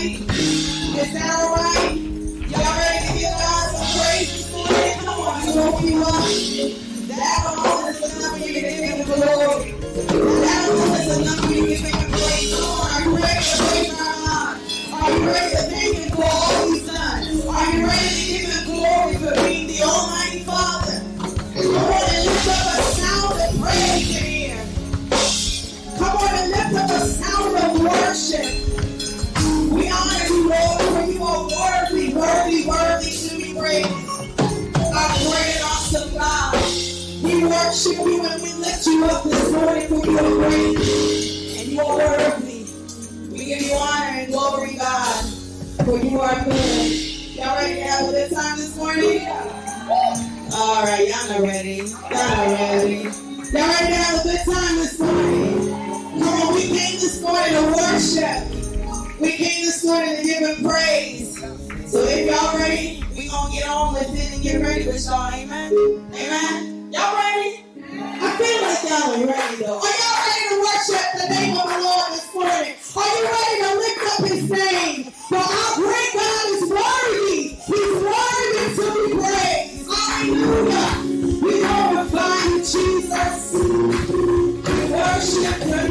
right? For you are good. Y'all ready to have a good time this morning? All right, y'all not ready. Y'all not ready. Y'all ready to have a good time this morning? Come on, we came this morning to worship. We came this morning to give him praise. So if y'all ready, we gonna get on with it and get ready with y'all. Amen. Amen. Y'all ready? I feel like y'all are ready though. Are y'all ready to worship the name of the Lord this morning? Are you ready to lift up his name? For We worship your name.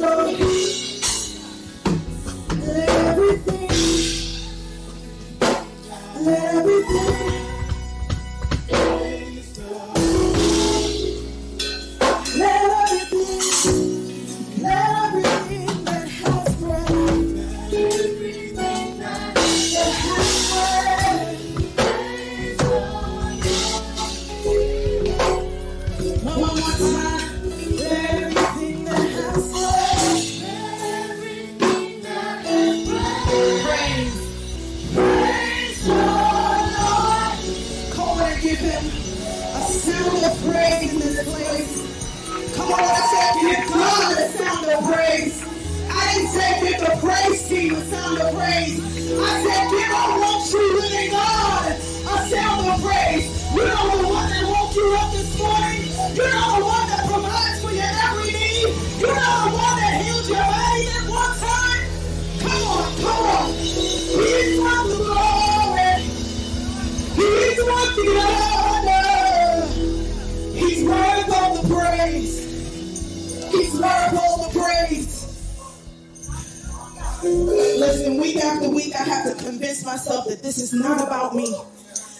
Thank you. sound of praise in this place. Come on, I said, give God the sound of praise. I didn't say give the praise team a sound of praise. I said give our one true living God a sound of praise. You're not the one that woke you up this morning. You're not the one that provides for your every need. You're not Let all the praise. Listen, week after week, I have to convince myself that this is not about me.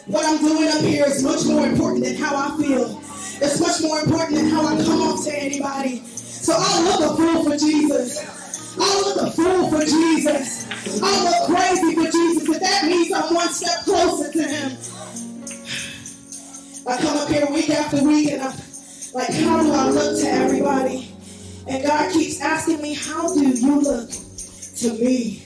What I'm doing up here is much more important than how I feel. It's much more important than how I come off to anybody. So I look a fool for Jesus. I look a fool for Jesus. I look crazy for Jesus. but that means I'm one step closer to him. I come up here week after week and I'm like, how do I look to everybody? And God keeps asking me, How do you look to me?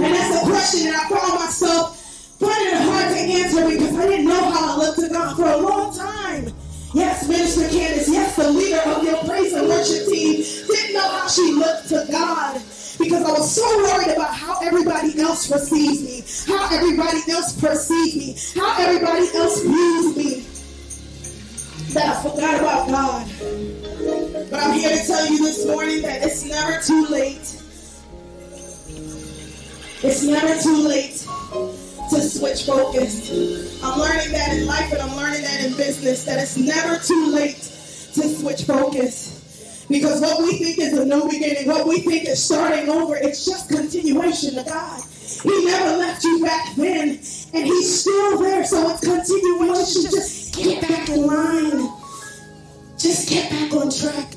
And that's a question that I found myself finding it hard to answer because I didn't know how I looked to God for a long time. Yes, Minister Candace, yes, the leader of your praise and worship team didn't know how she looked to God because I was so worried about how everybody else receives me, how everybody else perceives me, how everybody else views me that I forgot about God. But I'm here to tell you this morning that it's never too late. It's never too late to switch focus. I'm learning that in life and I'm learning that in business that it's never too late to switch focus. Because what we think is a new beginning, what we think is starting over, it's just continuation of God. He never left you back then, and He's still there, so it's continuation. Just Get back in line. Just get back on track.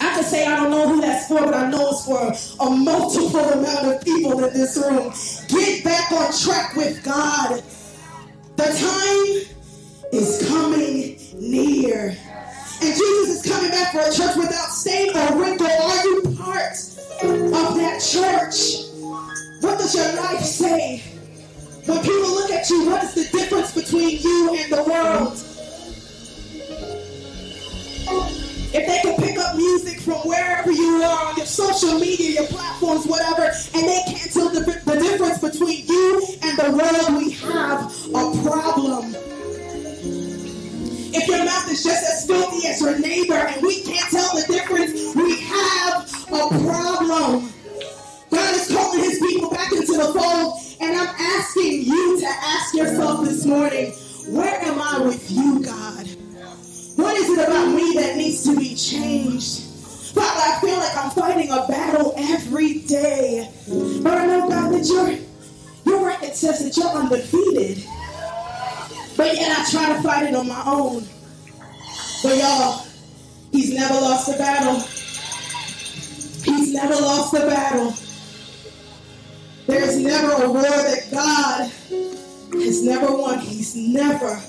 I can say I don't know who that's for, but I know it's for a multiple amount of people in this room. Get back on track with God. The time is coming near. And Jesus is coming back for a church without stain or wrinkle. Are you part of that church? What does your life say? When people look at you, what is the difference between you and the world? If they can pick up music from wherever you are, on your social media, your platforms, whatever, and they can't tell the, the difference between you and the world, we have a problem. If your mouth is just as filthy as your neighbor and we can't tell the difference, yourself this morning, where am I with you, God? What is it about me that needs to be changed? God, I feel like I'm fighting a battle every day. But I know, God, that your, your record says that you're undefeated. But yet I try to fight it on my own. But y'all, won. He's never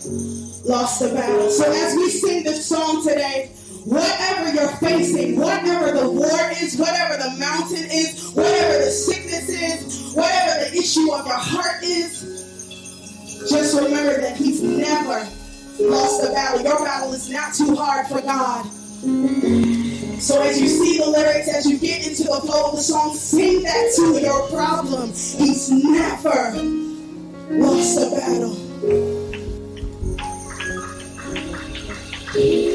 lost a battle. So as we sing this song today, whatever you're facing, whatever the war is, whatever the mountain is, whatever the sickness is, whatever the issue of your heart is, just remember that He's never lost a battle. Your battle is not too hard for God. So as you see the lyrics, as you get into the flow of the song, sing that to your problem. He's never lost a battle. Thank you.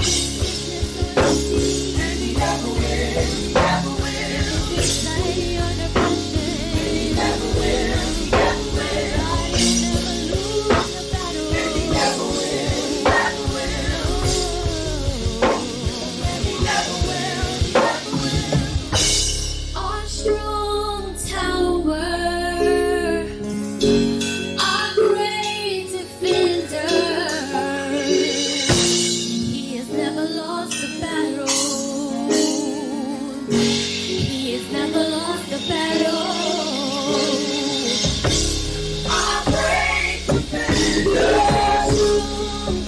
Jesus defeated.